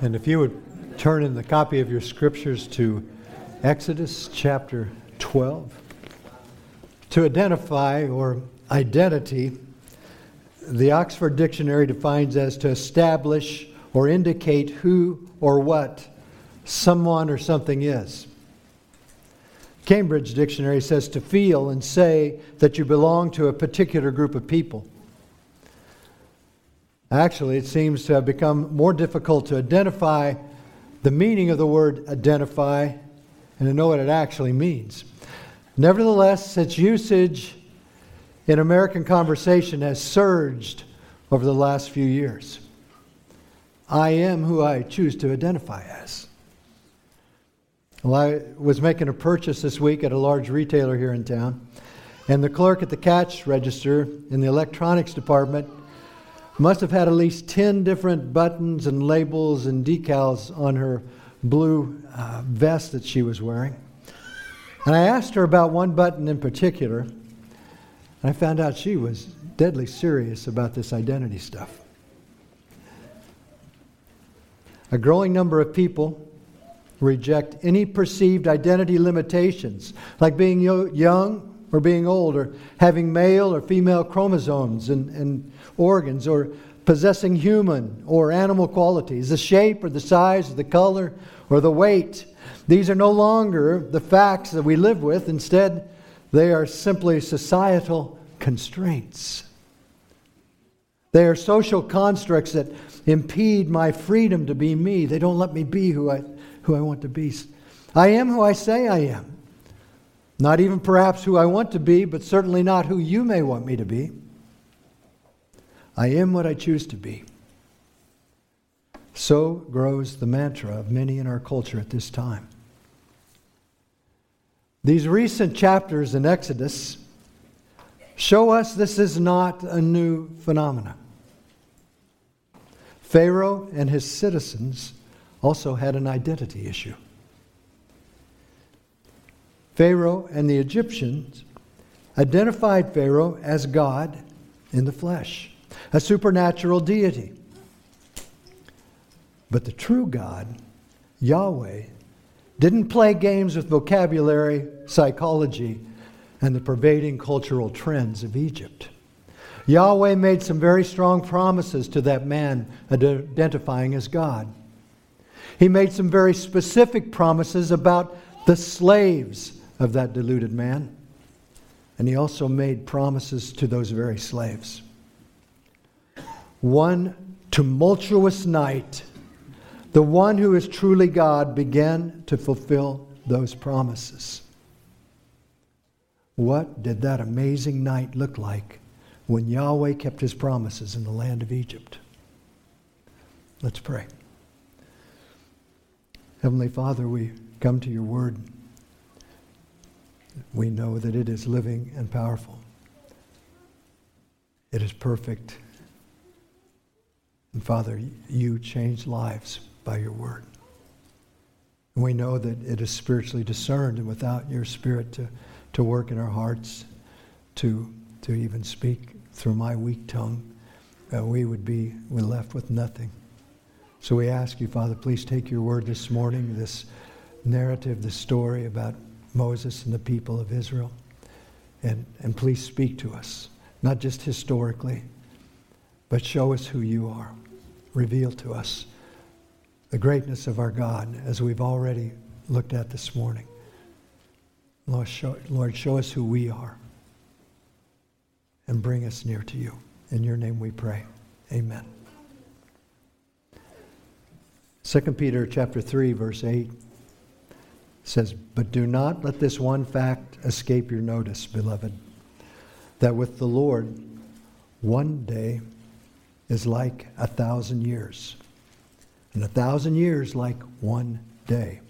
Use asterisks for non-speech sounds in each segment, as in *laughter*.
And if you would turn in the copy of your scriptures to Exodus chapter 12. To identify or identity, the Oxford Dictionary defines as to establish or indicate who or what someone or something is. Cambridge Dictionary says to feel and say that you belong to a particular group of people. Actually, it seems to have become more difficult to identify the meaning of the word identify and to know what it actually means. Nevertheless, its usage in American conversation has surged over the last few years. I am who I choose to identify as. Well, I was making a purchase this week at a large retailer here in town, and the clerk at the cash register in the electronics department must have had at least 10 different buttons and labels and decals on her blue uh, vest that she was wearing. And I asked her about one button in particular, and I found out she was deadly serious about this identity stuff. A growing number of people reject any perceived identity limitations, like being young or being old, or having male or female chromosomes and, and organs, or possessing human or animal qualities, the shape or the size or the color or the weight. These are no longer the facts that we live with. Instead, they are simply societal constraints. They are social constructs that impede my freedom to be me. They don't let me be who I, who I want to be. I am who I say I am. Not even perhaps who I want to be, but certainly not who you may want me to be. I am what I choose to be. So grows the mantra of many in our culture at this time. These recent chapters in Exodus show us this is not a new phenomenon. Pharaoh and his citizens also had an identity issue. Pharaoh and the Egyptians identified Pharaoh as God in the flesh, a supernatural deity. But the true God, Yahweh, didn't play games with vocabulary, psychology, and the pervading cultural trends of Egypt. Yahweh made some very strong promises to that man identifying as God. He made some very specific promises about the slaves of that deluded man. And he also made promises to those very slaves. One tumultuous night, the one who is truly God began to fulfill those promises. What did that amazing night look like when Yahweh kept his promises in the land of Egypt. Let's pray. Heavenly Father, we come to your word. We know that it is living and powerful. It is perfect. And Father, you change lives by your word. And we know that it is spiritually discerned, and without your spirit to, to work in our hearts, to, to even speak through my weak tongue, uh, we would be we left with nothing. So we ask you, Father, please take your word this morning, this narrative, this story about Moses and the people of Israel, and, and please speak to us, not just historically, but show us who you are. Reveal to us the greatness of our God, as we've already looked at this morning. Lord, show, Lord, show us who we are and bring us near to you. In your name we pray. Amen. 2 Peter chapter 3 verse 8 says, "But do not let this one fact escape your notice, beloved, that with the Lord one day is like a thousand years, and a thousand years like one day.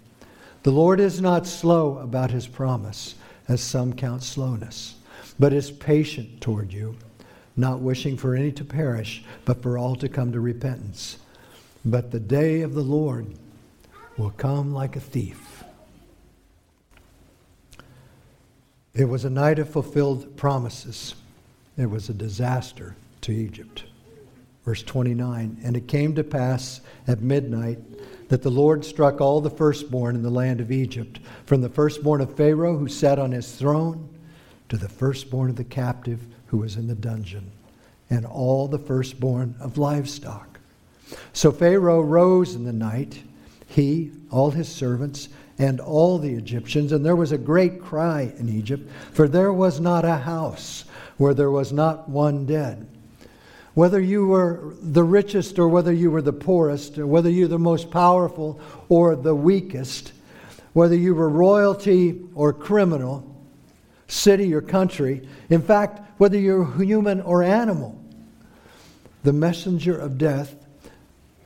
The Lord is not slow about his promise, as some count slowness." but is patient toward you, not wishing for any to perish, but for all to come to repentance. But the day of the Lord will come like a thief. It was a night of fulfilled promises. It was a disaster to Egypt, Verse 29 And it came to pass at midnight that the Lord struck all the firstborn in the land of Egypt, from the firstborn of Pharaoh who sat on his throne to the firstborn of the captive who was in the dungeon, and all the firstborn of livestock. So Pharaoh rose in the night, he, all his servants, and all the Egyptians, and there was a great cry in Egypt, for there was not a house where there was not one dead. Whether you were the richest or whether you were the poorest, or whether you're the most powerful or the weakest, whether you were royalty or criminal, city or country, in fact, whether you're human or animal, the messenger of death,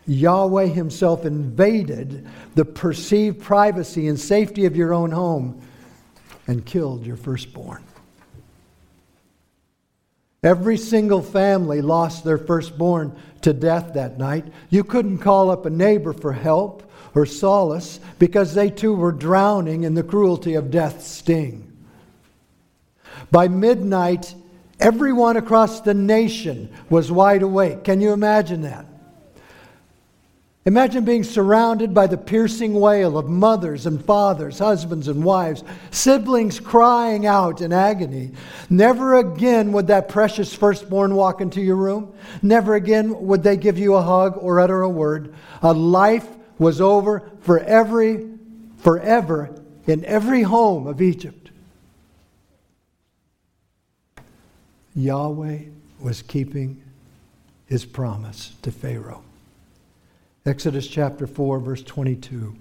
Yahweh Himself invaded the perceived privacy and safety of your own home and killed your firstborn. Every single family lost their firstborn to death that night. You couldn't call up a neighbor for help or solace because they too were drowning in the cruelty of death's sting. By midnight, everyone across the nation was wide awake. Can you imagine that? Imagine being surrounded by the piercing wail of mothers and fathers, husbands and wives, siblings crying out in agony. Never again would that precious firstborn walk into your room. Never again would they give you a hug or utter a word. A life was over for every, forever in every home of Egypt. Yahweh was keeping his promise to Pharaoh. Exodus chapter 4, verse 22.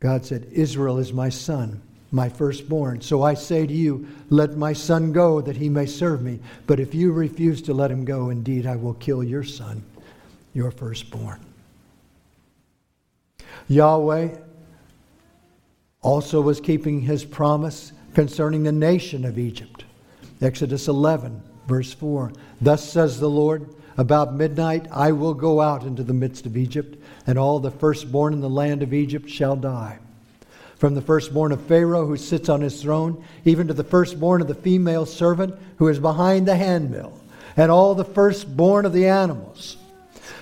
God said, Israel is my son, my firstborn. So I say to you, let my son go that he may serve me. But if you refuse to let him go, indeed I will kill your son, your firstborn. Yahweh also was keeping his promise concerning the nation of Egypt. Exodus 11, verse 4. Thus says the Lord. About midnight I will go out into the midst of Egypt, and all the firstborn in the land of Egypt shall die. From the firstborn of Pharaoh who sits on his throne, even to the firstborn of the female servant who is behind the handmill, and all the firstborn of the animals.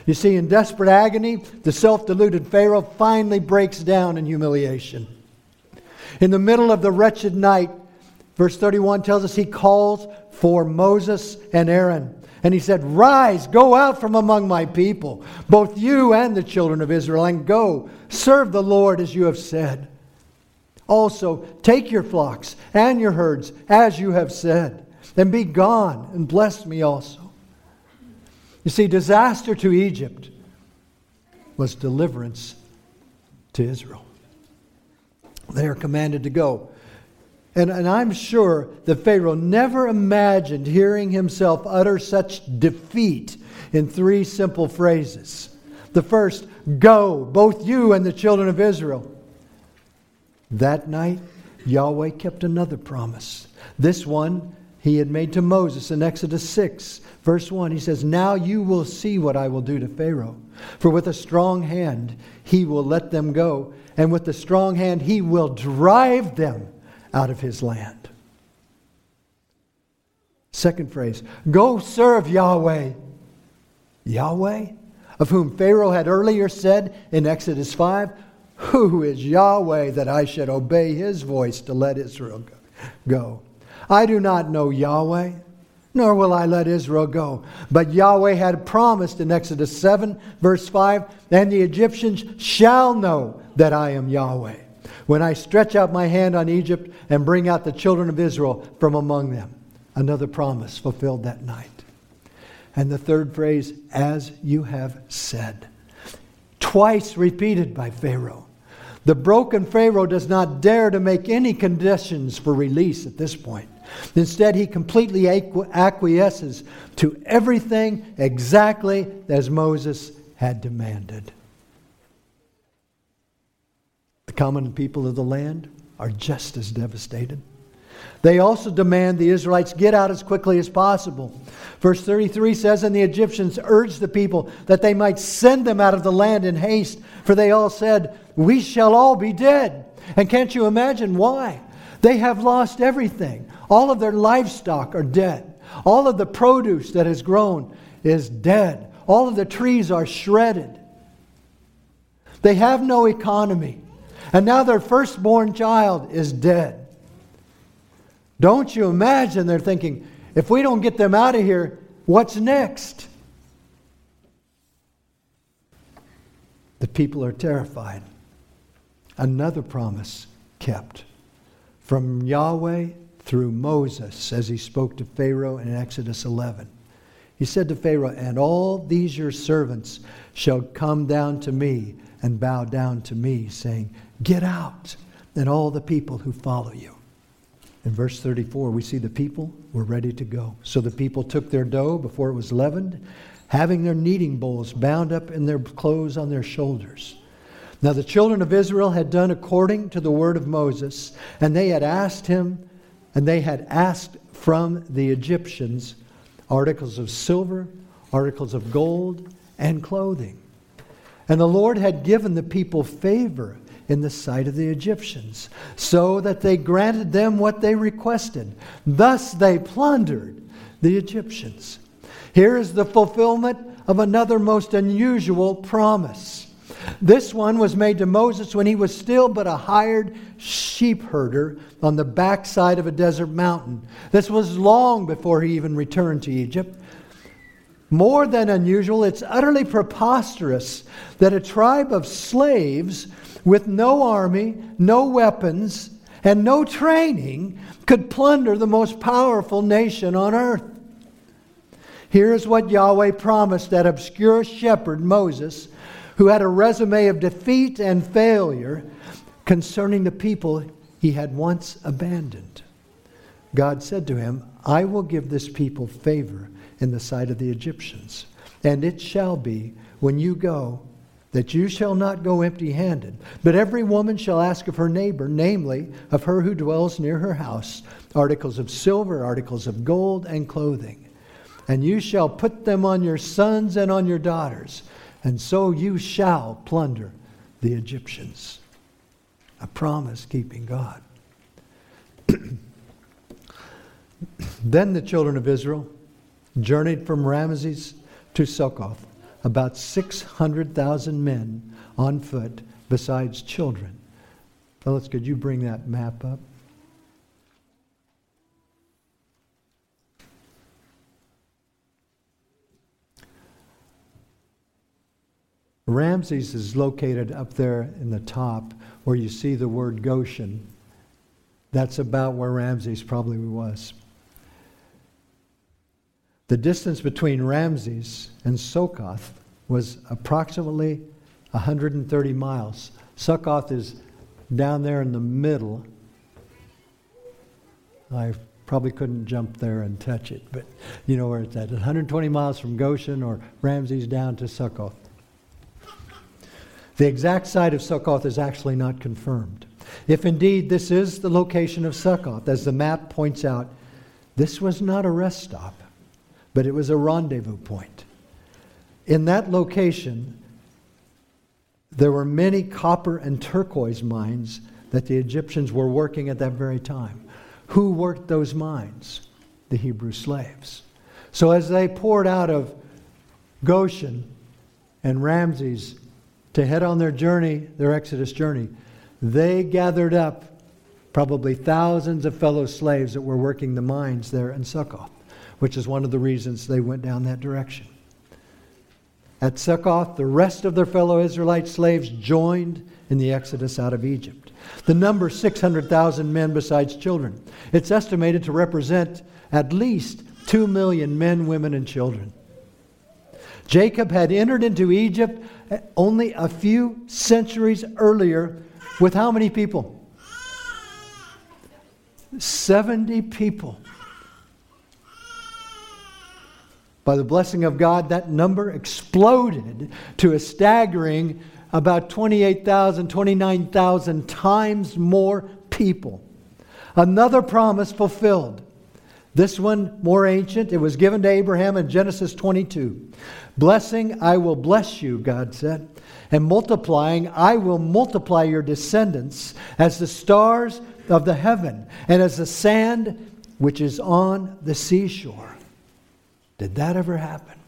You see, in desperate agony, the self deluded Pharaoh finally breaks down in humiliation. In the middle of the wretched night, verse 31 tells us he calls for Moses and Aaron. And he said, Rise, go out from among my people, both you and the children of Israel, and go, serve the Lord as you have said. Also, take your flocks and your herds as you have said, and be gone, and bless me also. You see, disaster to Egypt was deliverance to Israel. They are commanded to go. And, and I'm sure that Pharaoh never imagined hearing himself utter such defeat in three simple phrases. The first, go, both you and the children of Israel. That night, Yahweh kept another promise. This one he had made to Moses in Exodus 6, verse 1. He says, Now you will see what I will do to Pharaoh. For with a strong hand he will let them go, and with a strong hand he will drive them out of his land. Second phrase go serve Yahweh. Yahweh, of whom Pharaoh had earlier said in Exodus 5, Who is Yahweh that I should obey his voice to let Israel go? I do not know Yahweh, nor will I let Israel go. But Yahweh had promised in Exodus 7, verse 5, And the Egyptians shall know that I am Yahweh when I stretch out my hand on Egypt and bring out the children of Israel from among them. Another promise fulfilled that night. And the third phrase, as you have said. Twice repeated by Pharaoh. The broken Pharaoh does not dare to make any conditions for release at this point. Instead, he completely acquiesces to everything exactly as Moses had demanded. The common people of the land are just as devastated. They also demand the Israelites get out as quickly as possible. Verse 33 says, And the Egyptians urged the people that they might send them out of the land in haste, for they all said, We shall all be dead. And can't you imagine why? They have lost everything. All of their livestock are dead. All of the produce that has grown is dead. All of the trees are shredded. They have no economy. And now their firstborn child is dead. Don't you imagine they're thinking, if we don't get them out of here, what's next? The people are terrified. Another promise kept from Yahweh through Moses as he spoke to Pharaoh in Exodus 11. He said to Pharaoh, And all these your servants shall come down to me and bow down to me, saying, Get out, and all the people who follow you. In verse 34, we see the people were ready to go. So the people took their dough before it was leavened, having their kneading bowls bound up in their clothes on their shoulders. Now the children of Israel had done according to the word of Moses, and they had asked him, and they had asked from the Egyptians articles of silver, articles of gold, and clothing. And the Lord had given the people favor in the sight of the Egyptians, so that they granted them what they requested. Thus they plundered the Egyptians. Here is the fulfillment of another most unusual promise. This one was made to Moses when he was still but a hired sheep herder on the backside of a desert mountain. This was long before he even returned to Egypt. More than unusual, it's utterly preposterous that a tribe of slaves with no army, no weapons, and no training could plunder the most powerful nation on earth. Here's what Yahweh promised that obscure shepherd, Moses, who had a resume of defeat and failure concerning the people he had once abandoned. God said to him, I will give this people favor in the sight of the Egyptians. And it shall be, when you go, that you shall not go empty handed, but every woman shall ask of her neighbor, namely, of her who dwells near her house, articles of silver, articles of gold, and clothing. And you shall put them on your sons and on your daughters, and so you shall plunder the Egyptians. A promise keeping God. *clears throat* then the children of Israel journeyed from Ramses to Succoth, about 600,000 men on foot, besides children. Phyllis, could you bring that map up? Ramses is located up there in the top where you see the word Goshen. That's about where Ramses probably was. The distance between Ramses and Succoth was approximately 130 miles. Succoth is down there in the middle. I probably couldn't jump there and touch it, but you know where it's at. 120 miles from Goshen or Ramses down to Succoth. The exact site of Succoth is actually not confirmed. If indeed this is the location of Succoth, as the map points out, this was not a rest stop but it was a rendezvous point. In that location, there were many copper and turquoise mines that the Egyptians were working at that very time. Who worked those mines? The Hebrew slaves. So as they poured out of Goshen and Ramses to head on their journey, their Exodus journey, they gathered up probably thousands of fellow slaves that were working the mines there in Succoth which is one of the reasons they went down that direction. At Succoth, the rest of their fellow Israelite slaves joined in the exodus out of Egypt. The number 600,000 men besides children. It's estimated to represent at least 2 million men, women, and children. Jacob had entered into Egypt only a few centuries earlier with how many people? 70 people. By the blessing of God, that number exploded to a staggering about 28,000, 29,000 times more people. Another promise fulfilled. This one more ancient. It was given to Abraham in Genesis 22. Blessing, I will bless you, God said. And multiplying, I will multiply your descendants as the stars of the heaven and as the sand which is on the seashore. Did that ever happen?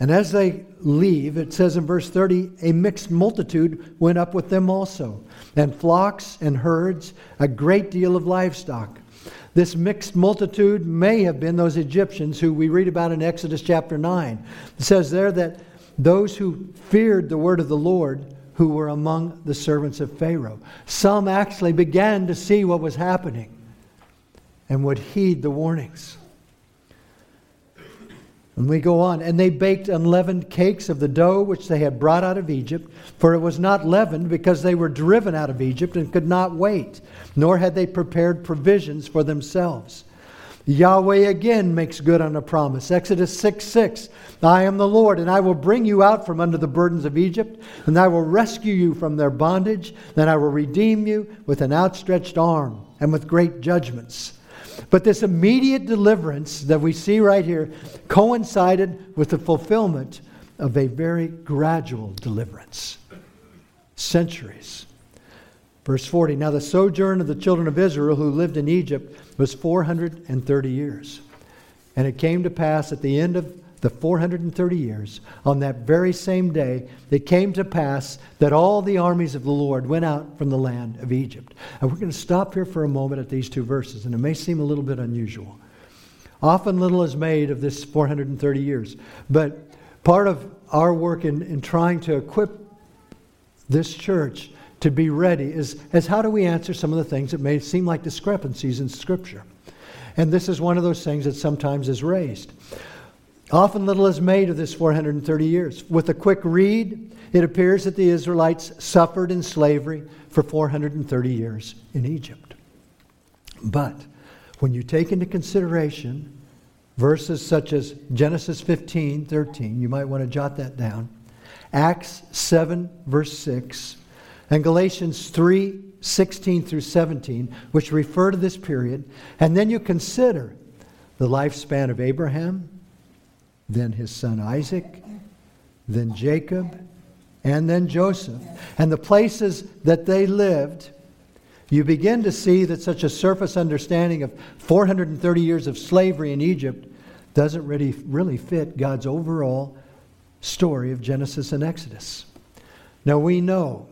And as they leave, it says in verse 30, a mixed multitude went up with them also, and flocks and herds, a great deal of livestock. This mixed multitude may have been those Egyptians who we read about in Exodus chapter 9. It says there that those who feared the word of the Lord who were among the servants of Pharaoh. Some actually began to see what was happening and would heed the warnings. And we go on, and they baked unleavened cakes of the dough which they had brought out of Egypt, for it was not leavened because they were driven out of Egypt and could not wait, nor had they prepared provisions for themselves. Yahweh again makes good on a promise. Exodus 6 6. I am the Lord, and I will bring you out from under the burdens of Egypt, and I will rescue you from their bondage. Then I will redeem you with an outstretched arm and with great judgments. But this immediate deliverance that we see right here coincided with the fulfillment of a very gradual deliverance. Centuries. Verse 40 Now the sojourn of the children of Israel who lived in Egypt was 430 years. And it came to pass at the end of the 430 years, on that very same day, it came to pass that all the armies of the Lord went out from the land of Egypt. And we're going to stop here for a moment at these two verses, and it may seem a little bit unusual. Often little is made of this 430 years, but part of our work in, in trying to equip this church to be ready is, is how do we answer some of the things that may seem like discrepancies in Scripture? And this is one of those things that sometimes is raised. Often little is made of this 430 years. With a quick read, it appears that the Israelites suffered in slavery for 430 years in Egypt. But when you take into consideration verses such as Genesis 15, 13, you might want to jot that down, Acts 7, verse 6, and Galatians 3, 16 through 17, which refer to this period, and then you consider the lifespan of Abraham, then his son Isaac, then Jacob, and then Joseph. And the places that they lived, you begin to see that such a surface understanding of 430 years of slavery in Egypt doesn't really, really fit God's overall story of Genesis and Exodus. Now we know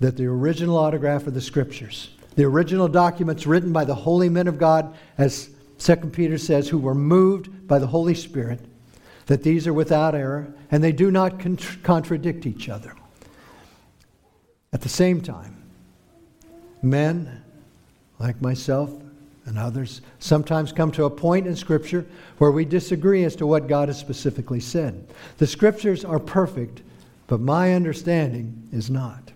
that the original autograph of the scriptures, the original documents written by the holy men of God, as 2 Peter says, who were moved by the Holy Spirit, that these are without error and they do not contradict each other. At the same time, men like myself and others sometimes come to a point in Scripture where we disagree as to what God has specifically said. The Scriptures are perfect, but my understanding is not.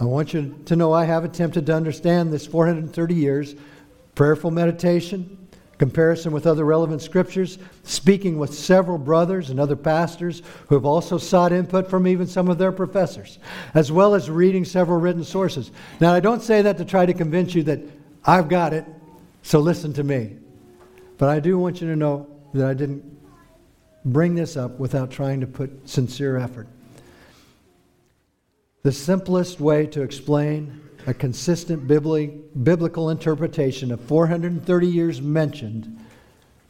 I want you to know I have attempted to understand this 430 years, prayerful meditation, comparison with other relevant scriptures, speaking with several brothers and other pastors who have also sought input from even some of their professors, as well as reading several written sources. Now, I don't say that to try to convince you that I've got it, so listen to me. But I do want you to know that I didn't bring this up without trying to put sincere effort. The simplest way to explain a consistent biblical interpretation of 430 years mentioned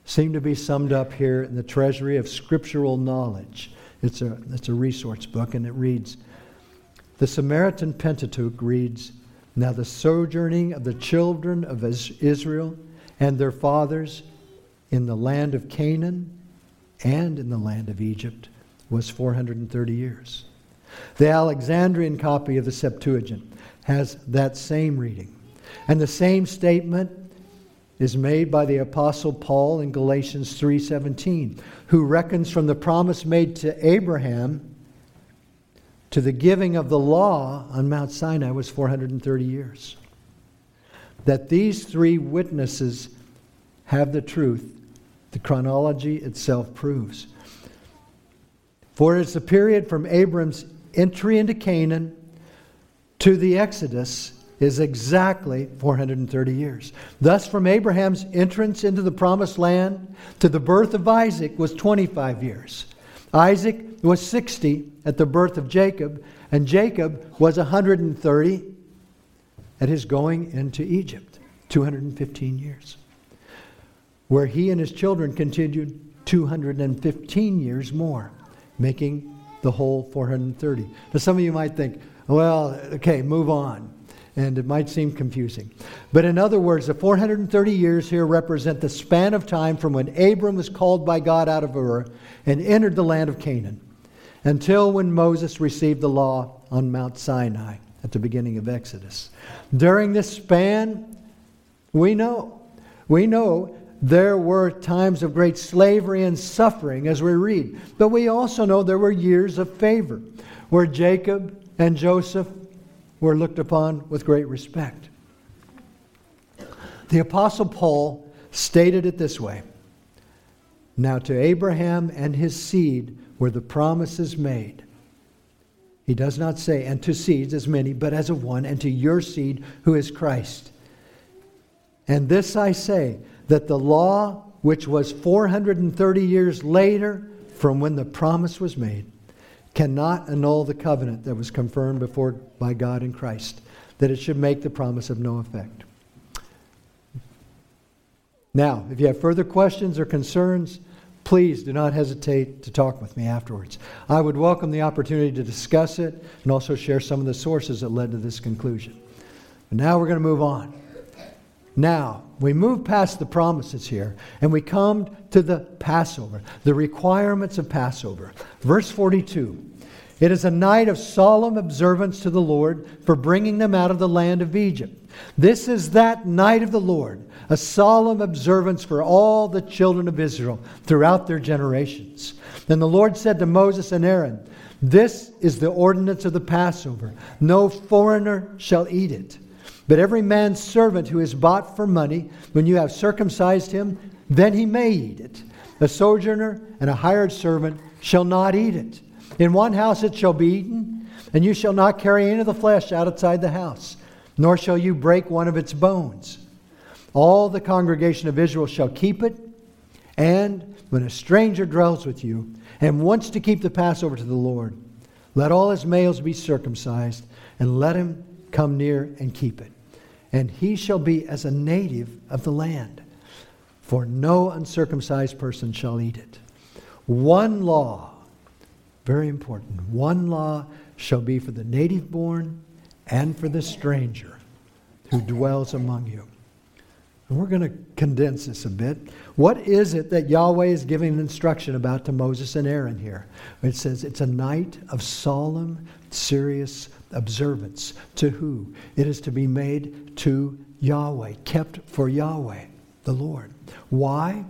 seem to be summed up here in the treasury of scriptural knowledge. It's a, it's a resource book, and it reads The Samaritan Pentateuch reads, Now the sojourning of the children of Israel and their fathers in the land of Canaan and in the land of Egypt was 430 years. The Alexandrian copy of the Septuagint has that same reading. And the same statement is made by the apostle Paul in Galatians 3:17, who reckons from the promise made to Abraham to the giving of the law on Mount Sinai was 430 years. That these three witnesses have the truth, the chronology itself proves. For it's the period from Abram's entry into Canaan to the Exodus is exactly 430 years. Thus, from Abraham's entrance into the promised land to the birth of Isaac was 25 years. Isaac was 60 at the birth of Jacob, and Jacob was 130 at his going into Egypt, 215 years, where he and his children continued 215 years more, making the whole 430. Now, some of you might think, well, okay, move on. And it might seem confusing. But in other words, the 430 years here represent the span of time from when Abram was called by God out of Ur and entered the land of Canaan until when Moses received the law on Mount Sinai at the beginning of Exodus. During this span, we know, we know there were times of great slavery and suffering as we read, but we also know there were years of favor where Jacob and Joseph were looked upon with great respect. The Apostle Paul stated it this way Now to Abraham and his seed were the promises made. He does not say, and to seeds as many, but as of one, and to your seed who is Christ. And this I say, that the law, which was 430 years later from when the promise was made, cannot annul the covenant that was confirmed before by God in Christ, that it should make the promise of no effect. Now, if you have further questions or concerns, please do not hesitate to talk with me afterwards. I would welcome the opportunity to discuss it and also share some of the sources that led to this conclusion. But now we're going to move on. Now, we move past the promises here and we come to the Passover, the requirements of Passover. Verse 42 It is a night of solemn observance to the Lord for bringing them out of the land of Egypt. This is that night of the Lord, a solemn observance for all the children of Israel throughout their generations. Then the Lord said to Moses and Aaron, This is the ordinance of the Passover. No foreigner shall eat it. But every man's servant who is bought for money, when you have circumcised him, then he may eat it. A sojourner and a hired servant shall not eat it. In one house it shall be eaten, and you shall not carry any of the flesh outside the house, nor shall you break one of its bones. All the congregation of Israel shall keep it, and when a stranger dwells with you and wants to keep the Passover to the Lord, let all his males be circumcised, and let him come near and keep it and he shall be as a native of the land. For no uncircumcised person shall eat it. One law, very important, one law shall be for the native born and for the stranger who dwells among you. And we're going to condense this a bit. What is it that Yahweh is giving instruction about to Moses and Aaron here? It says it's a night of solemn, serious observance. To who? It is to be made to Yahweh, kept for Yahweh, the Lord. Why?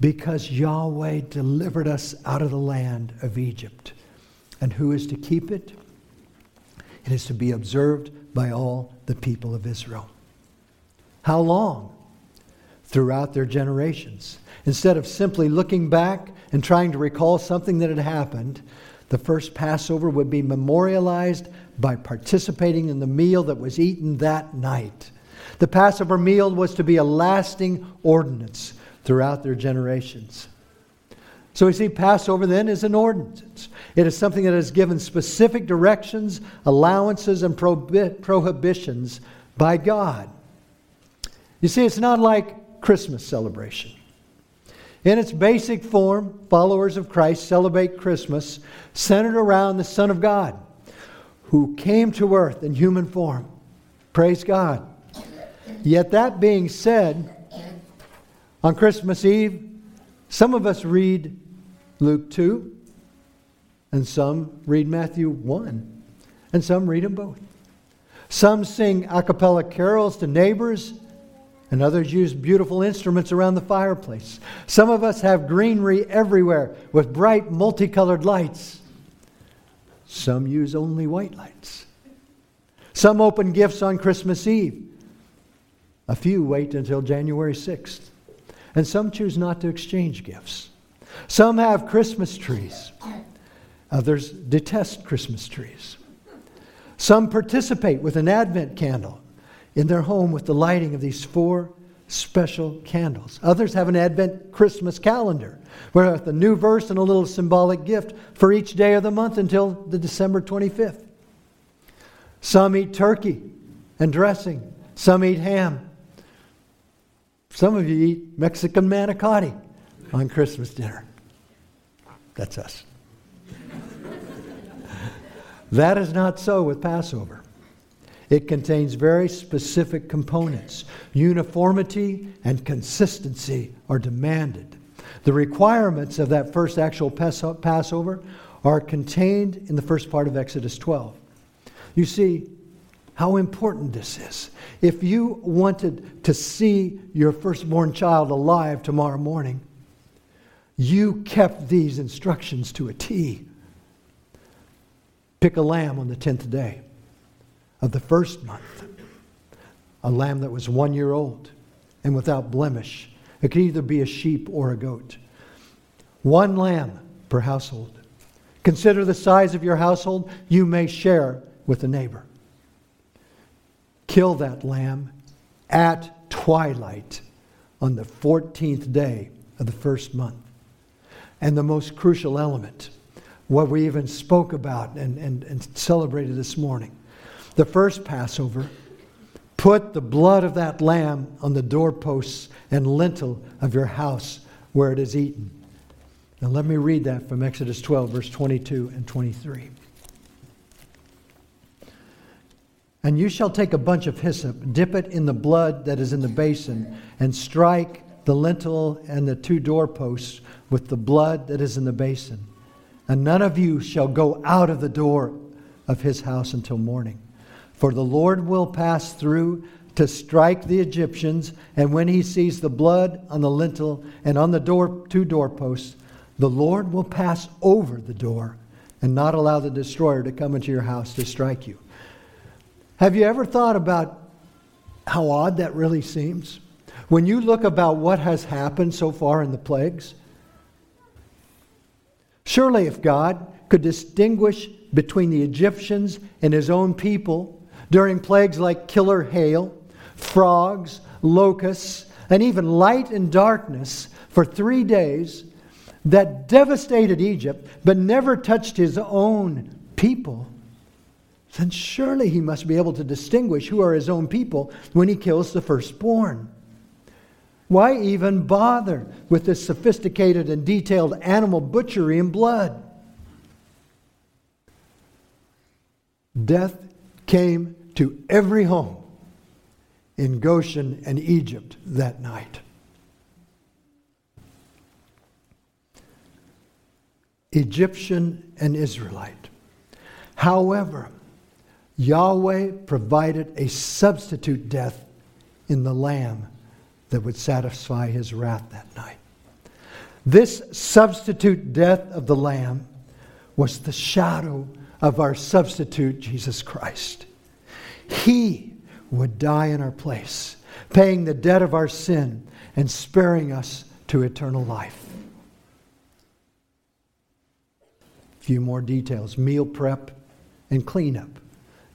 Because Yahweh delivered us out of the land of Egypt. And who is to keep it? It is to be observed by all the people of Israel. How long? Throughout their generations. Instead of simply looking back and trying to recall something that had happened, the first Passover would be memorialized by participating in the meal that was eaten that night. The Passover meal was to be a lasting ordinance throughout their generations. So we see Passover then is an ordinance. It is something that is given specific directions, allowances, and prohibitions by God. You see, it's not like Christmas celebration. In its basic form, followers of Christ celebrate Christmas centered around the Son of God who came to earth in human form. Praise God. Yet, that being said, on Christmas Eve, some of us read Luke 2, and some read Matthew 1, and some read them both. Some sing a cappella carols to neighbors and others use beautiful instruments around the fireplace. Some of us have greenery everywhere with bright, multicolored lights. Some use only white lights. Some open gifts on Christmas Eve. A few wait until January 6th. And some choose not to exchange gifts. Some have Christmas trees. Others detest Christmas trees. Some participate with an Advent candle in their home with the lighting of these four special candles. Others have an Advent Christmas calendar where with a new verse and a little symbolic gift for each day of the month until the December 25th. Some eat turkey and dressing. Some eat ham. Some of you eat Mexican manicotti. on Christmas dinner. That's us. *laughs* that is not so with Passover. It contains very specific components. Uniformity and consistency are demanded. The requirements of that first actual Passover are contained in the first part of Exodus 12. You see how important this is. If you wanted to see your firstborn child alive tomorrow morning, you kept these instructions to a T. Pick a lamb on the 10th day of the first month, a lamb that was one year old and without blemish. It could either be a sheep or a goat. One lamb per household. Consider the size of your household. You may share with a neighbor. Kill that lamb at twilight on the 14th day of the first month. And the most crucial element, what we even spoke about and, and, and celebrated this morning, the first Passover, put the blood of that lamb on the doorposts and lintel of your house where it is eaten. Now, let me read that from Exodus 12, verse 22 and 23. And you shall take a bunch of hyssop, dip it in the blood that is in the basin, and strike the lintel and the two doorposts with the blood that is in the basin. And none of you shall go out of the door of his house until morning. For the Lord will pass through to strike the Egyptians, and when he sees the blood on the lintel and on the door, two doorposts, the Lord will pass over the door and not allow the destroyer to come into your house to strike you. Have you ever thought about how odd that really seems? When you look about what has happened so far in the plagues, surely if God could distinguish between the Egyptians and his own people, during plagues like killer hail, frogs, locusts, and even light and darkness for three days that devastated Egypt but never touched his own people, then surely he must be able to distinguish who are his own people when he kills the firstborn. Why even bother with this sophisticated and detailed animal butchery and blood? Death came to every home in Goshen and Egypt that night. Egyptian and Israelite. However, Yahweh provided a substitute death in the lamb that would satisfy his wrath that night. This substitute death of the lamb was the shadow of our substitute, Jesus Christ. He would die in our place, paying the debt of our sin and sparing us to eternal life. A few more details meal prep and cleanup.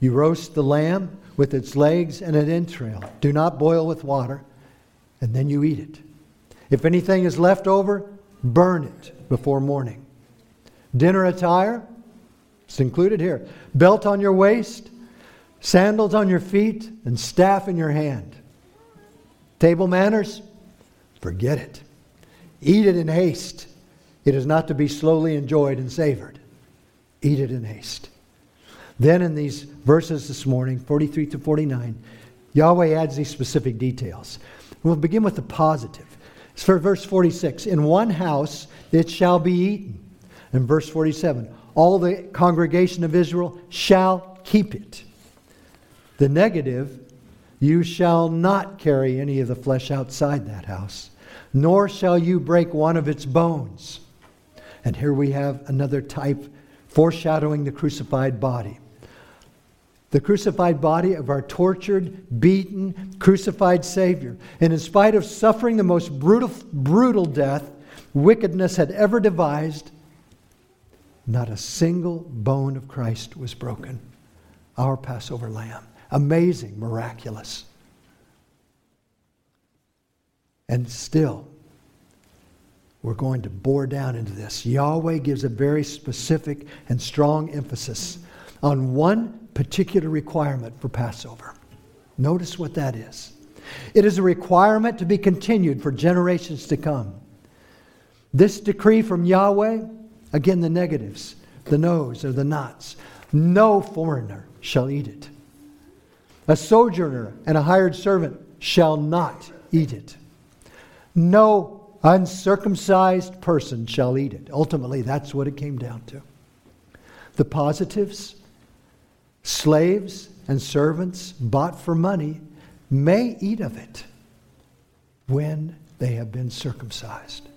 You roast the lamb with its legs and an entrail. Do not boil with water, and then you eat it. If anything is left over, burn it before morning. Dinner attire, it's included here. Belt on your waist, sandals on your feet, and staff in your hand. Table manners? Forget it. Eat it in haste. It is not to be slowly enjoyed and savored. Eat it in haste. Then, in these verses this morning, 43 to 49, Yahweh adds these specific details. We'll begin with the positive. It's for verse 46 In one house it shall be eaten. And verse 47 All the congregation of Israel shall keep it. The negative, you shall not carry any of the flesh outside that house, nor shall you break one of its bones. And here we have another type foreshadowing the crucified body. The crucified body of our tortured, beaten, crucified Savior. And in spite of suffering the most brutal, brutal death wickedness had ever devised, not a single bone of Christ was broken. Our Passover lamb. Amazing, miraculous. And still, we're going to bore down into this. Yahweh gives a very specific and strong emphasis on one particular requirement for Passover. Notice what that is. It is a requirement to be continued for generations to come. This decree from Yahweh, again the negatives, the no's or the nots. No foreigner shall eat it. A sojourner and a hired servant shall not eat it. No uncircumcised person shall eat it. Ultimately, that's what it came down to. The positives, slaves and servants bought for money, may eat of it when they have been circumcised.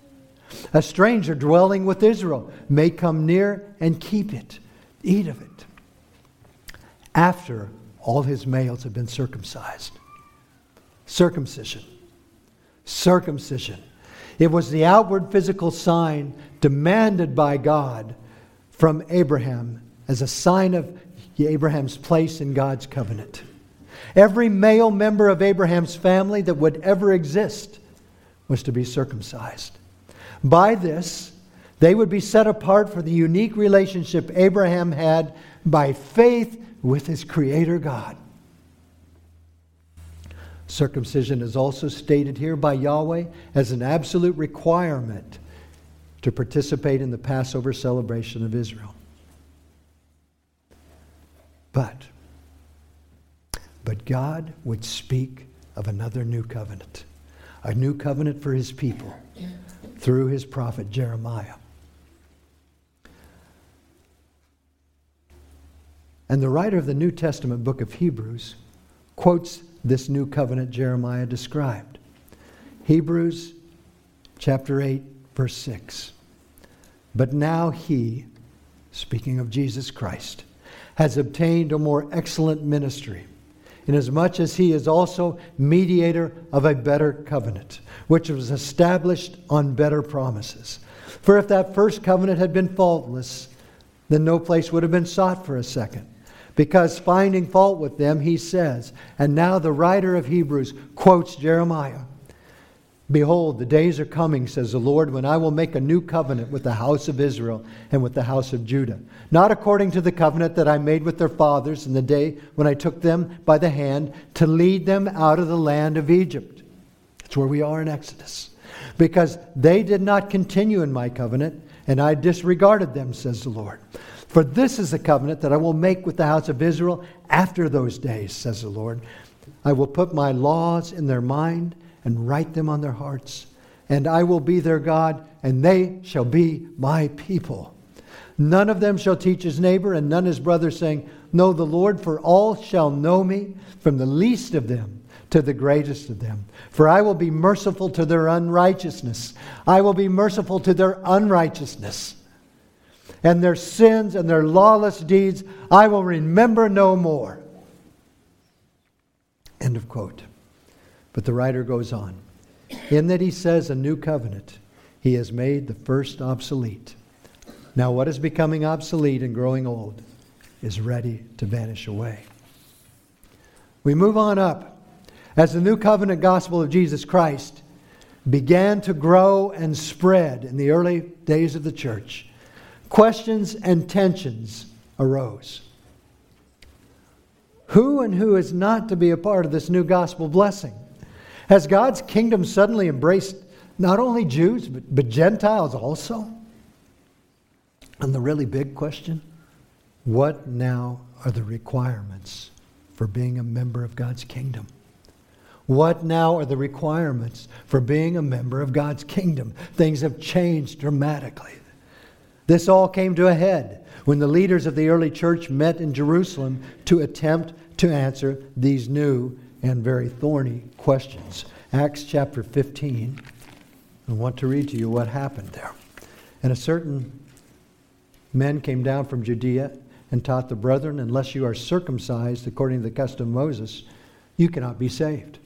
A stranger dwelling with Israel may come near and keep it, eat of it, after all his males have been circumcised. Circumcision. Circumcision. It was the outward physical sign demanded by God from Abraham as a sign of Abraham's place in God's covenant. Every male member of Abraham's family that would ever exist was to be circumcised. By this, they would be set apart for the unique relationship Abraham had by faith with his Creator God. Circumcision is also stated here by Yahweh as an absolute requirement to participate in the Passover celebration of Israel. But, but God would speak of another new covenant, a new covenant for his people through his prophet Jeremiah. And the writer of the New Testament book of Hebrews quotes this new covenant Jeremiah described. Hebrews chapter 8, verse 6. But now he, speaking of Jesus Christ, has obtained a more excellent ministry, inasmuch as he is also mediator of a better covenant, which was established on better promises. For if that first covenant had been faultless, then no place would have been sought for a second. Because finding fault with them, he says, and now the writer of Hebrews quotes Jeremiah Behold, the days are coming, says the Lord, when I will make a new covenant with the house of Israel and with the house of Judah. Not according to the covenant that I made with their fathers in the day when I took them by the hand to lead them out of the land of Egypt. That's where we are in Exodus. Because they did not continue in my covenant, and I disregarded them, says the Lord. For this is the covenant that I will make with the house of Israel after those days, says the Lord. I will put my laws in their mind and write them on their hearts. And I will be their God, and they shall be my people. None of them shall teach his neighbor, and none his brother, saying, Know the Lord, for all shall know me, from the least of them to the greatest of them. For I will be merciful to their unrighteousness. I will be merciful to their unrighteousness. And their sins and their lawless deeds I will remember no more. End of quote. But the writer goes on. In that he says a new covenant, he has made the first obsolete. Now, what is becoming obsolete and growing old is ready to vanish away. We move on up. As the new covenant gospel of Jesus Christ began to grow and spread in the early days of the church, questions and tensions arose. Who and who is not to be a part of this new gospel blessing? Has God's kingdom suddenly embraced not only Jews, but, but Gentiles also? And the really big question what now are the requirements for being a member of God's kingdom? What now are the requirements for being a member of God's kingdom? Things have changed dramatically. This all came to a head when the leaders of the early church met in Jerusalem to attempt to answer these new and very thorny questions. Acts chapter 15. I want to read to you what happened there. And a certain men came down from Judea and taught the brethren, unless you are circumcised according to the custom of Moses, you cannot be saved.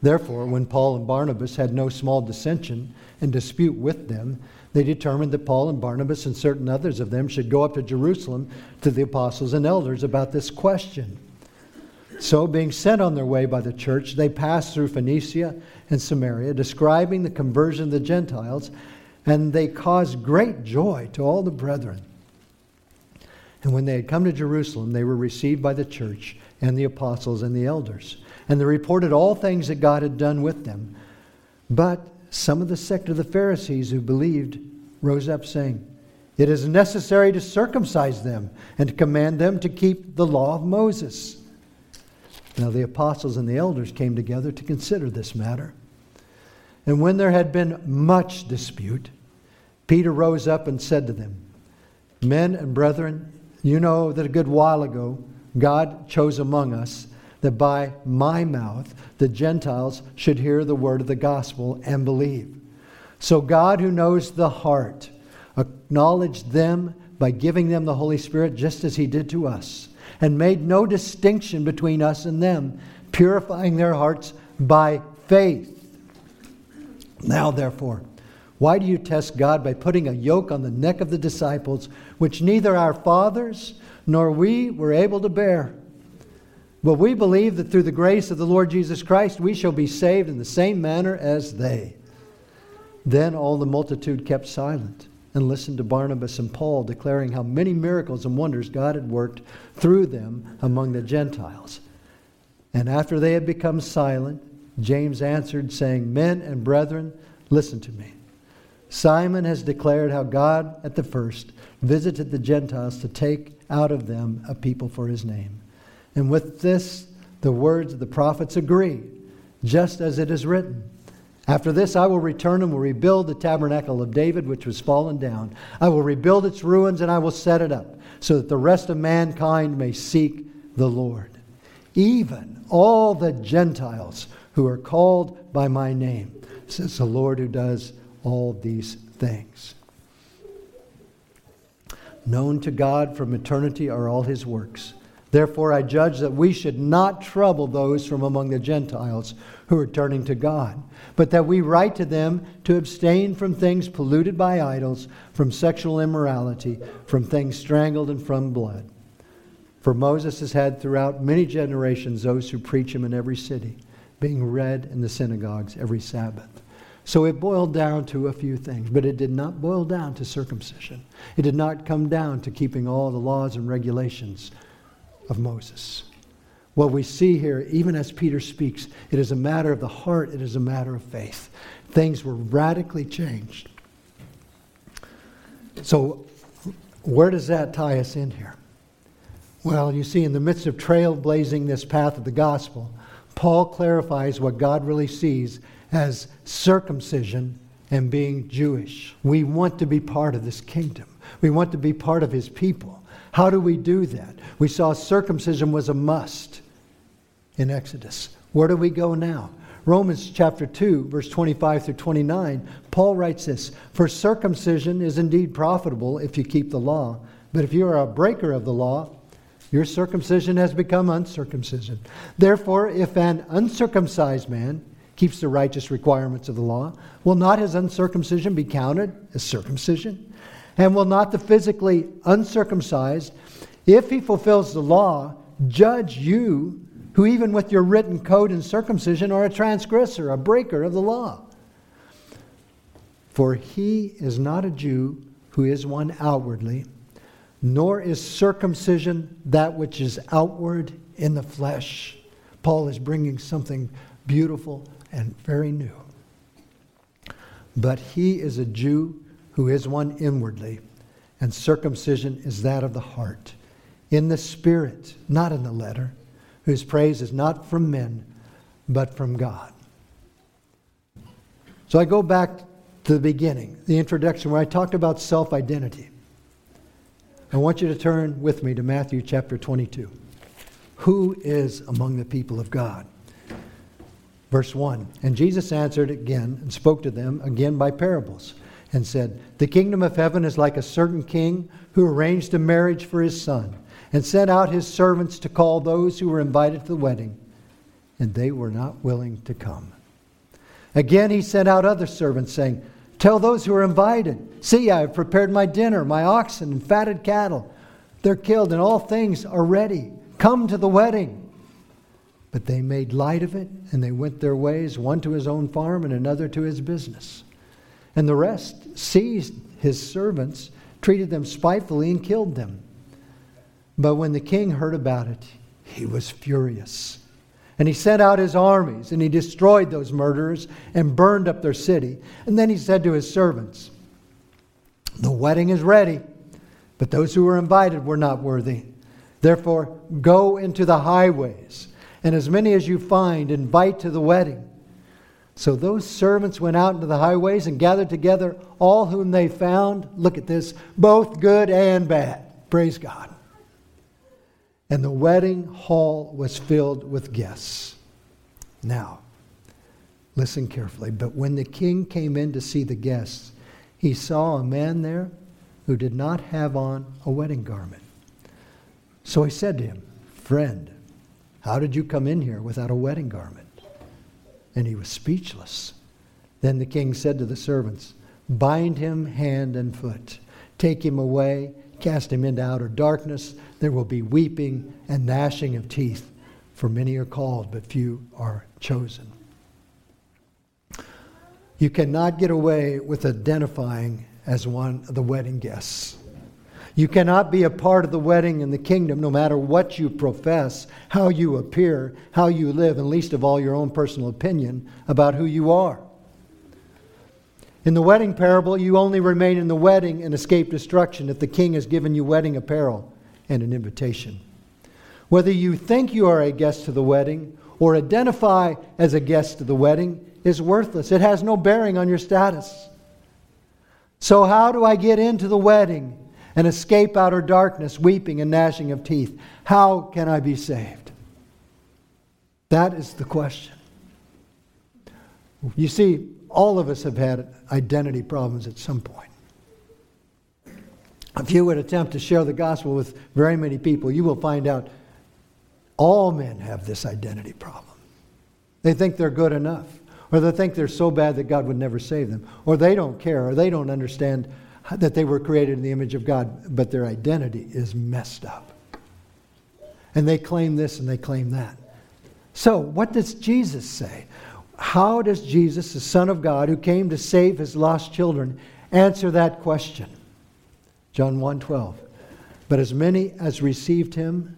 Therefore, when Paul and Barnabas had no small dissension and dispute with them, they determined that Paul and Barnabas and certain others of them should go up to Jerusalem to the apostles and elders about this question. So, being sent on their way by the church, they passed through Phoenicia and Samaria, describing the conversion of the Gentiles, and they caused great joy to all the brethren. And when they had come to Jerusalem, they were received by the church and the apostles and the elders. And they reported all things that God had done with them. But some of the sect of the Pharisees who believed rose up, saying, It is necessary to circumcise them and to command them to keep the law of Moses. Now the apostles and the elders came together to consider this matter. And when there had been much dispute, Peter rose up and said to them, Men and brethren, you know that a good while ago God chose among us that by my mouth the Gentiles should hear the word of the gospel and believe. So God, who knows the heart, acknowledged them by giving them the Holy Spirit just as he did to us, and made no distinction between us and them, purifying their hearts by faith. Now, therefore, why do you test God by putting a yoke on the neck of the disciples, which neither our fathers nor we were able to bear? But we believe that through the grace of the Lord Jesus Christ, we shall be saved in the same manner as they. Then all the multitude kept silent and listened to Barnabas and Paul, declaring how many miracles and wonders God had worked through them among the Gentiles. And after they had become silent, James answered, saying, Men and brethren, listen to me. Simon has declared how God at the first visited the Gentiles to take out of them a people for his name. And with this, the words of the prophets agree, just as it is written. After this, I will return and will rebuild the tabernacle of David, which was fallen down. I will rebuild its ruins and I will set it up, so that the rest of mankind may seek the Lord. Even all the Gentiles who are called by my name, says the Lord who does all these things. Known to God from eternity are all his works Therefore, I judge that we should not trouble those from among the Gentiles who are turning to God, but that we write to them to abstain from things polluted by idols, from sexual immorality, from things strangled, and from blood. For Moses has had throughout many generations those who preach him in every city, being read in the synagogues every Sabbath. So it boiled down to a few things, but it did not boil down to circumcision. It did not come down to keeping all the laws and regulations of Moses. What we see here, even as Peter speaks, it is a matter of the heart, it is a matter of faith. Things were radically changed. So, where does that tie us in here? Well, you see, in the midst of trailblazing this path of the gospel, Paul clarifies what God really sees as circumcision and being Jewish. We want to be part of this kingdom, we want to be part of his people. How do we do that? We saw circumcision was a must in Exodus. Where do we go now? Romans chapter 2, verse 25 through 29, Paul writes this For circumcision is indeed profitable if you keep the law, but if you are a breaker of the law, your circumcision has become uncircumcision. Therefore, if an uncircumcised man keeps the righteous requirements of the law, will not his uncircumcision be counted as circumcision? And will not the physically uncircumcised, if he fulfills the law, judge you, who even with your written code and circumcision are a transgressor, a breaker of the law? For he is not a Jew who is one outwardly, nor is circumcision that which is outward in the flesh. Paul is bringing something beautiful and very new. But he is a Jew who is one inwardly, and circumcision is that of the heart, in the spirit, not in the letter, whose praise is not from men, but from God. So I go back to the beginning, the introduction, where I talked about self identity. I want you to turn with me to Matthew chapter 22. Who is among the people of God? Verse 1 And Jesus answered again and spoke to them again by parables and said, The kingdom of heaven is like a certain king who arranged a marriage for his son and sent out his servants to call those who were invited to the wedding, and they were not willing to come. Again, he sent out other servants, saying, Tell those who are invited, See, I have prepared my dinner, my oxen and fatted cattle. They're killed, and all things are ready. Come to the wedding. But they made light of it, and they went their ways, one to his own farm and another to his business. And the rest seized his servants, treated them spitefully, and killed them. But when the king heard about it, he was furious And he sent out his armies and he destroyed those murderers and burned up their city. And then he said to his servants, The wedding is ready, but those who were invited were not worthy. Therefore, go into the highways, and as many as you find, invite to the wedding. So those servants went out into the highways and gathered together all whom they found. Look at this, both good and bad. Praise God. And the wedding hall was filled with guests. Now, listen carefully. But when the king came in to see the guests, he saw a man there who did not have on a wedding garment. So he said to him, Friend, how did you come in here without a wedding garment? And he was speechless. Then the king said to the servants, Bind him hand and foot, take him away, cast him into outer darkness. There will be weeping and gnashing of teeth, for many are called, but few are chosen. You cannot get away with identifying as one of the wedding guests. You cannot be a part of the wedding in the kingdom no matter what you profess, how you appear, how you live, and least of all your own personal opinion about who you are. In the wedding parable, you only remain in the wedding and escape destruction if the king has given you wedding apparel and an invitation. Whether you think you are a guest to the wedding or identify as a guest to the wedding is worthless. It has no bearing on your status. So, how do I get into the wedding and escape outer darkness, weeping and gnashing of teeth. How can I be saved? That is the question. You see, all of us have had identity problems at some point. If you would attempt to share the gospel with very many people, you will find out all men have this identity problem. They think they're good enough, or they think they're so bad that God would never save them, or they don't care, or they don't understand that they were created in the image of God, but their identity is messed up. And they claim this and they claim that. So, what does Jesus say? How does Jesus, the Son of God, who came to save his lost children, answer that question? John 1:12. But as many as received him,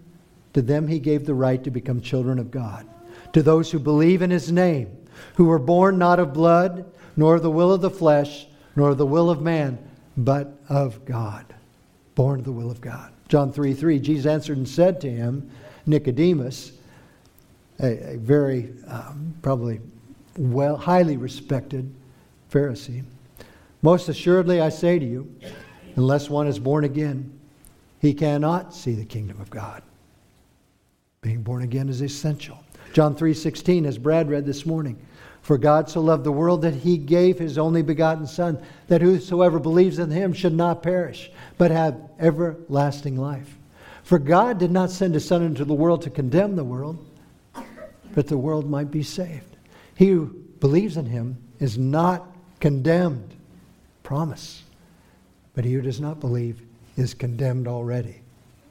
to them he gave the right to become children of God. To those who believe in his name, who were born not of blood, nor of the will of the flesh, nor of the will of man, but of God, born of the will of God. John 3 3, Jesus answered and said to him, Nicodemus, a, a very um, probably well, highly respected Pharisee, most assuredly I say to you, unless one is born again, he cannot see the kingdom of God. Being born again is essential. John 3:16 as Brad read this morning. For God so loved the world that he gave his only begotten Son, that whosoever believes in him should not perish, but have everlasting life. For God did not send his Son into the world to condemn the world, but the world might be saved. He who believes in him is not condemned. Promise. But he who does not believe is condemned already.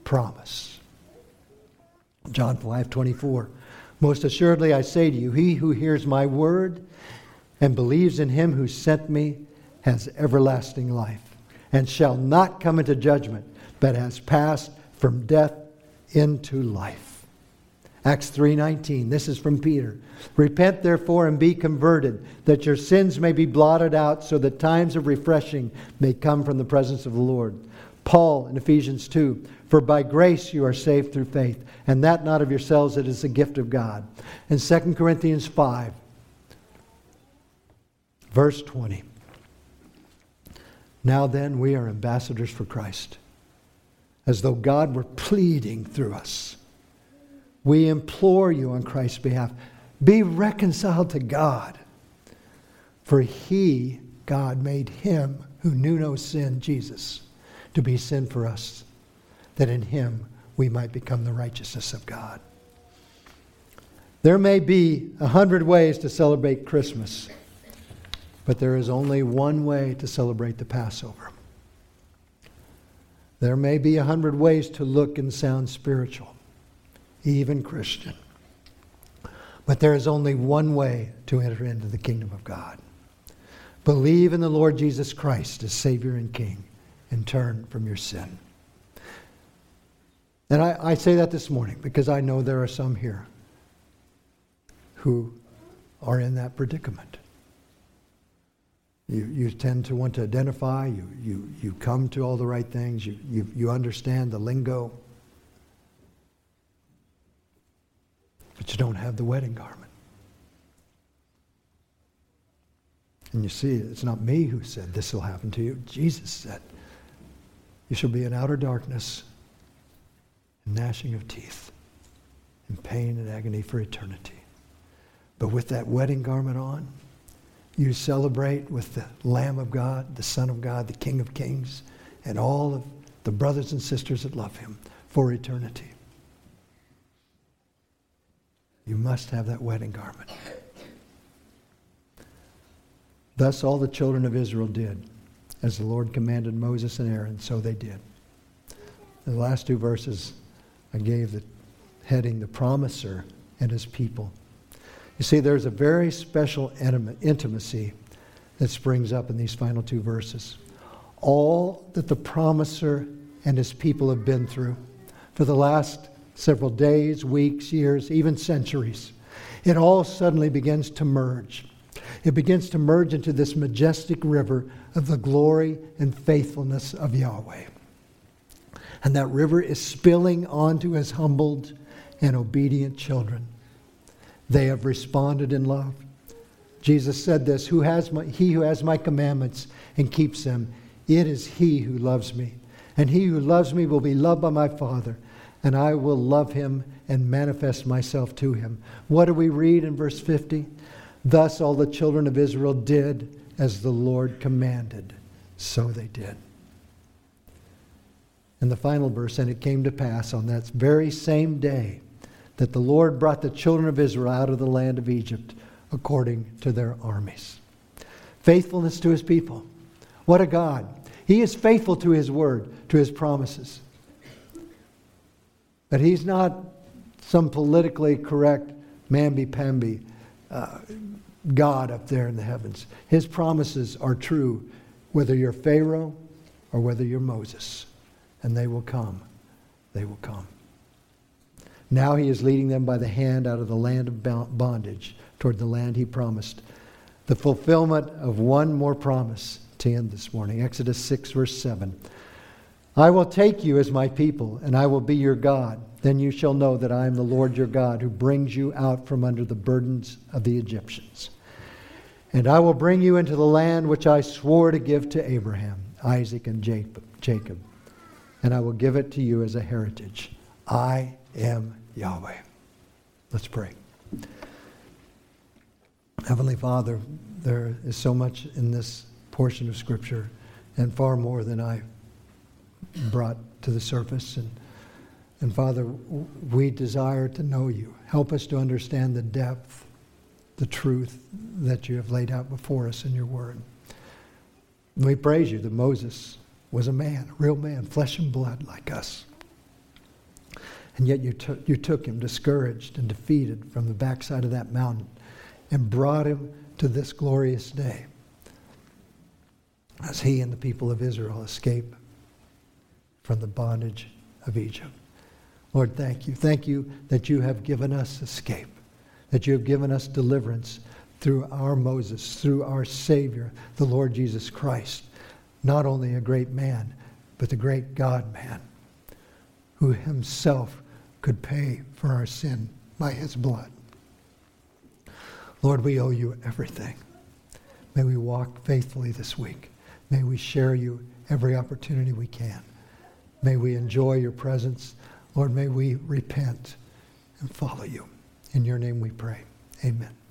Promise. John 5 24. Most assuredly, I say to you, he who hears my word and believes in him who sent me has everlasting life and shall not come into judgment, but has passed from death into life. Acts 3:19 This is from Peter. Repent therefore and be converted that your sins may be blotted out so that times of refreshing may come from the presence of the Lord. Paul in Ephesians 2 For by grace you are saved through faith, and that not of yourselves, it is the gift of God. In 2 Corinthians 5, verse 20. Now then, we are ambassadors for Christ, as though God were pleading through us. We implore you on Christ's behalf be reconciled to God. For he, God, made him who knew no sin, Jesus to be sin for us, that in him we might become the righteousness of God. There may be a hundred ways to celebrate Christmas, but there is only one way to celebrate the Passover. There may be a hundred ways to look and sound spiritual, even Christian. But there is only one way to enter into the kingdom of God. Believe in the Lord Jesus Christ as Savior and King and turn from your sin. And I, I say that this morning because I know there are some here who are in that predicament. You, you tend to want to identify, you, you, you come to all the right things, you, you, you understand the lingo, but you don't have the wedding garment. And you see, it's not me who said this will happen to you. Jesus said, You shall be in outer darkness, and gnashing of teeth, and pain and agony for eternity. But with that wedding garment on, you celebrate with the Lamb of God, the Son of God, the King of Kings, and all of the brothers and sisters that love him for eternity. You must have that wedding garment. Thus all the children of Israel did, as the Lord commanded Moses and Aaron, so they did. The last two verses, I gave the heading, The Promiser and His People. You see, there's a very special intimacy that springs up in these final two verses. All that the promiser and his people have been through for the last several days, weeks, years, even centuries, it all suddenly begins to merge it begins to merge into this majestic river of the glory and faithfulness of Yahweh. And that river is spilling onto his humbled and obedient children. They have responded in love. Jesus said this who has my, He who has my commandments and keeps them, it is he who loves me. And he who loves me will be loved by my Father, and I will love him and manifest myself to him. What do we read in verse 50? Thus all the children of Israel did as the Lord commanded. So they did. In the final verse, and it came to pass on that very same day that the Lord brought the children of Israel out of the land of Egypt according to their armies. Faithfulness to his people. What a God. He is faithful to his word, to his promises. But he's not some politically correct mamby-pamby uh, God up there in the heavens. His promises are true, whether you're Pharaoh or whether you're Moses. And they will come. They will come. Now he is leading them by the hand out of the land of bondage toward the land he promised. The fulfillment of one more promise to end this morning. Exodus 6, verse 7. I will take you as my people, and I will be your God. Then you shall know that I am the Lord your God, who brings you out from under the burdens of the Egyptians. And I will bring you into the land which I swore to give to Abraham, Isaac, and Jacob. And I will give it to you as a heritage. I am Yahweh. Let's pray. Heavenly Father, there is so much in this portion of Scripture, and far more than I brought to the surface. And, and Father, we desire to know you. Help us to understand the depth, the truth that you have laid out before us in your word. we praise you that Moses was a man, a real man, flesh and blood like us. And yet you took, you took him discouraged and defeated from the backside of that mountain and brought him to this glorious day as he and the people of Israel escape from the bondage of Egypt. Lord, thank you. Thank you that you have given us escape, that you have given us deliverance through our Moses, through our Savior, the Lord Jesus Christ. Not only a great man, but the great God man who himself could pay for our sin by his blood. Lord, we owe you everything. May we walk faithfully this week. May we share you every opportunity we can. May we enjoy your presence. Lord, may we repent and follow you. In your name we pray. Amen.